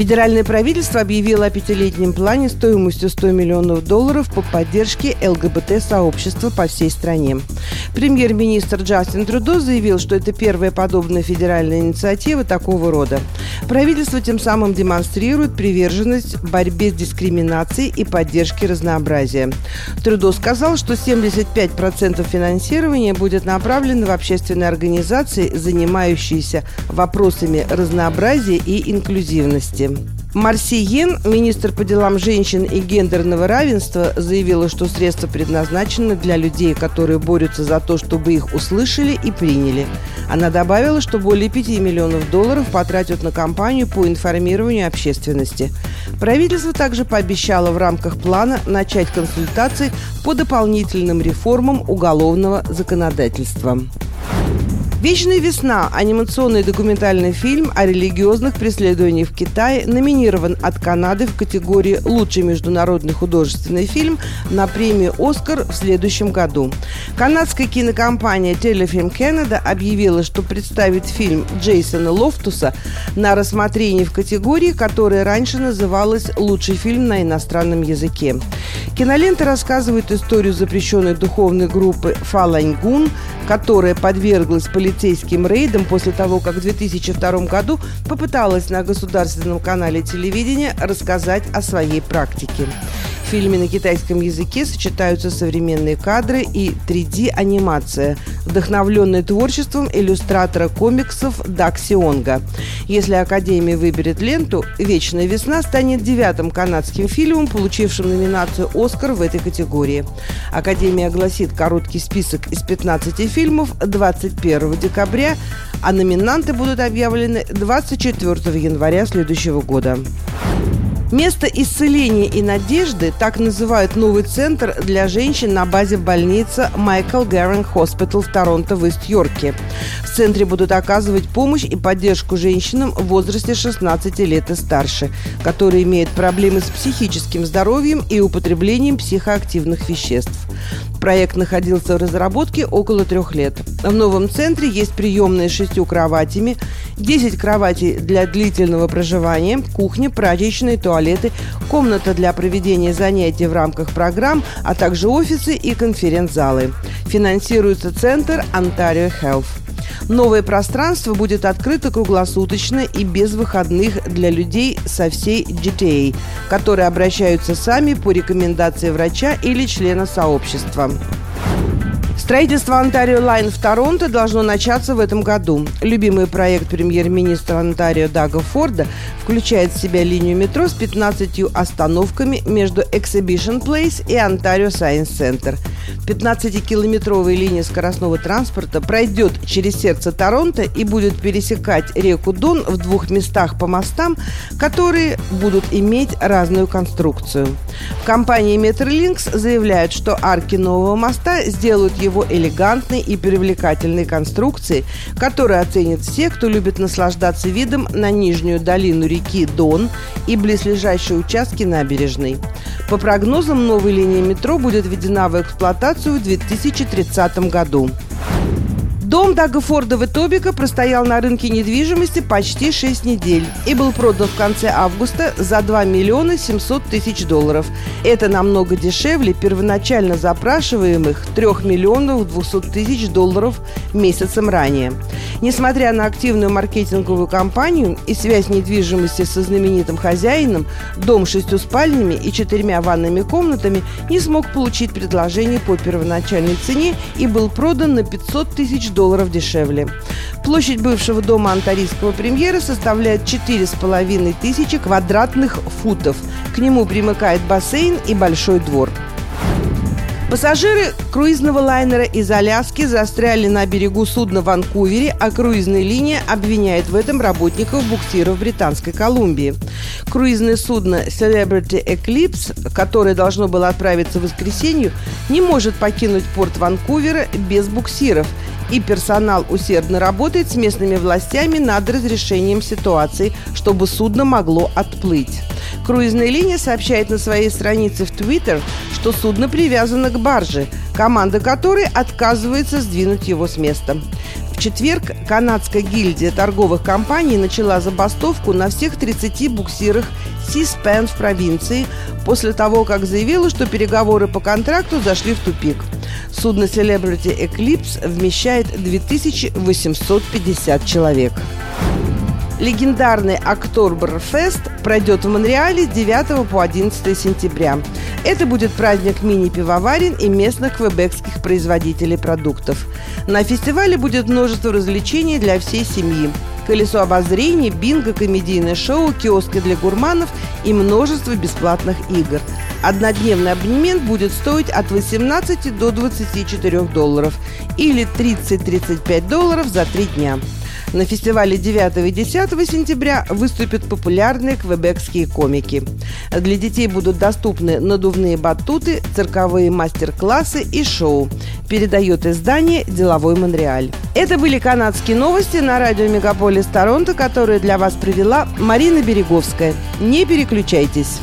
Федеральное правительство объявило о пятилетнем плане стоимостью 100 миллионов долларов по поддержке ЛГБТ-сообщества по всей стране. Премьер-министр Джастин Трудо заявил, что это первая подобная федеральная инициатива такого рода. Правительство тем самым демонстрирует приверженность борьбе с дискриминацией и поддержке разнообразия. Трудо сказал, что 75% финансирования будет направлено в общественные организации, занимающиеся вопросами разнообразия и инклюзивности. Йен, министр по делам женщин и гендерного равенства, заявила, что средства предназначены для людей, которые борются за то, чтобы их услышали и приняли. Она добавила, что более 5 миллионов долларов потратят на кампанию по информированию общественности. Правительство также пообещало в рамках плана начать консультации по дополнительным реформам уголовного законодательства. «Вечная весна» – анимационный документальный фильм о религиозных преследованиях в Китае номинирован от Канады в категории «Лучший международный художественный фильм» на премию «Оскар» в следующем году. Канадская кинокомпания Telefilm Canada объявила, что представит фильм Джейсона Лофтуса на рассмотрение в категории, которая раньше называлась «Лучший фильм на иностранном языке». Кинолента рассказывает историю запрещенной духовной группы Фаланьгун, которая подверглась полицейским рейдам после того, как в 2002 году попыталась на государственном канале телевидения рассказать о своей практике. В фильме на китайском языке сочетаются современные кадры и 3D-анимация, вдохновленная творчеством иллюстратора комиксов Dak Сионга. Если Академия выберет ленту, «Вечная весна» станет девятым канадским фильмом, получившим номинацию «Оскар» в этой категории. Академия огласит короткий список из 15 фильмов 21 декабря, а номинанты будут объявлены 24 января следующего года. Место исцеления и надежды так называют новый центр для женщин на базе больницы Майкл Гаррен Хоспитал в Торонто в Ист-Йорке. В центре будут оказывать помощь и поддержку женщинам в возрасте 16 лет и старше, которые имеют проблемы с психическим здоровьем и употреблением психоактивных веществ. Проект находился в разработке около трех лет. В новом центре есть приемная с шестью кроватями, 10 кроватей для длительного проживания, кухня, прачечная, туалеты, комната для проведения занятий в рамках программ, а также офисы и конференц-залы. Финансируется центр Ontario Health. Новое пространство будет открыто круглосуточно и без выходных для людей со всей GTA, которые обращаются сами по рекомендации врача или члена сообщества. Строительство Онтарио Лайн в Торонто должно начаться в этом году. Любимый проект премьер-министра Онтарио Дага Форда включает в себя линию метро с 15 остановками между Exhibition Place и Ontario Science Center. 15-километровая линия скоростного транспорта пройдет через сердце Торонто и будет пересекать реку Дон в двух местах по мостам, которые будут иметь разную конструкцию. В компании Metrolinx заявляют, что арки нового моста сделают его элегантной и привлекательной конструкции, которую оценят все, кто любит наслаждаться видом на нижнюю долину реки Дон и близлежащие участки набережной. По прогнозам, новая линия метро будет введена в эксплуатацию в 2030 году. Дом Дага Форда в Этобика простоял на рынке недвижимости почти 6 недель и был продан в конце августа за 2 миллиона 700 тысяч долларов. Это намного дешевле первоначально запрашиваемых 3 миллионов 200 тысяч долларов месяцем ранее. Несмотря на активную маркетинговую кампанию и связь недвижимости со знаменитым хозяином, дом с шестью спальнями и четырьмя ванными комнатами не смог получить предложение по первоначальной цене и был продан на 500 тысяч долларов дешевле. Площадь бывшего дома антарийского премьера составляет 4,5 тысячи квадратных футов. К нему примыкает бассейн и большой двор. Пассажиры круизного лайнера из Аляски застряли на берегу судна в Ванкувере, а круизная линия обвиняет в этом работников буксиров Британской Колумбии. Круизное судно Celebrity Eclipse, которое должно было отправиться в воскресенье, не может покинуть порт Ванкувера без буксиров и персонал усердно работает с местными властями над разрешением ситуации, чтобы судно могло отплыть. Круизная линия сообщает на своей странице в Твиттер, что судно привязано к барже, команда которой отказывается сдвинуть его с места. В четверг канадская гильдия торговых компаний начала забастовку на всех 30 буксирах Сиспен в провинции после того, как заявила, что переговоры по контракту зашли в тупик. Судно Celebrity Eclipse вмещает 2850 человек. Легендарный Окторберфест пройдет в Монреале с 9 по 11 сентября. Это будет праздник мини-пивоварен и местных квебекских производителей продуктов. На фестивале будет множество развлечений для всей семьи. Колесо обозрений, бинго, комедийное шоу, киоски для гурманов и множество бесплатных игр. Однодневный абонемент будет стоить от 18 до 24 долларов или 30-35 долларов за три дня. На фестивале 9 и 10 сентября выступят популярные квебекские комики. Для детей будут доступны надувные батуты, цирковые мастер-классы и шоу. Передает издание «Деловой Монреаль». Это были канадские новости на радио Мегаполис Торонто, которые для вас провела Марина Береговская. Не переключайтесь.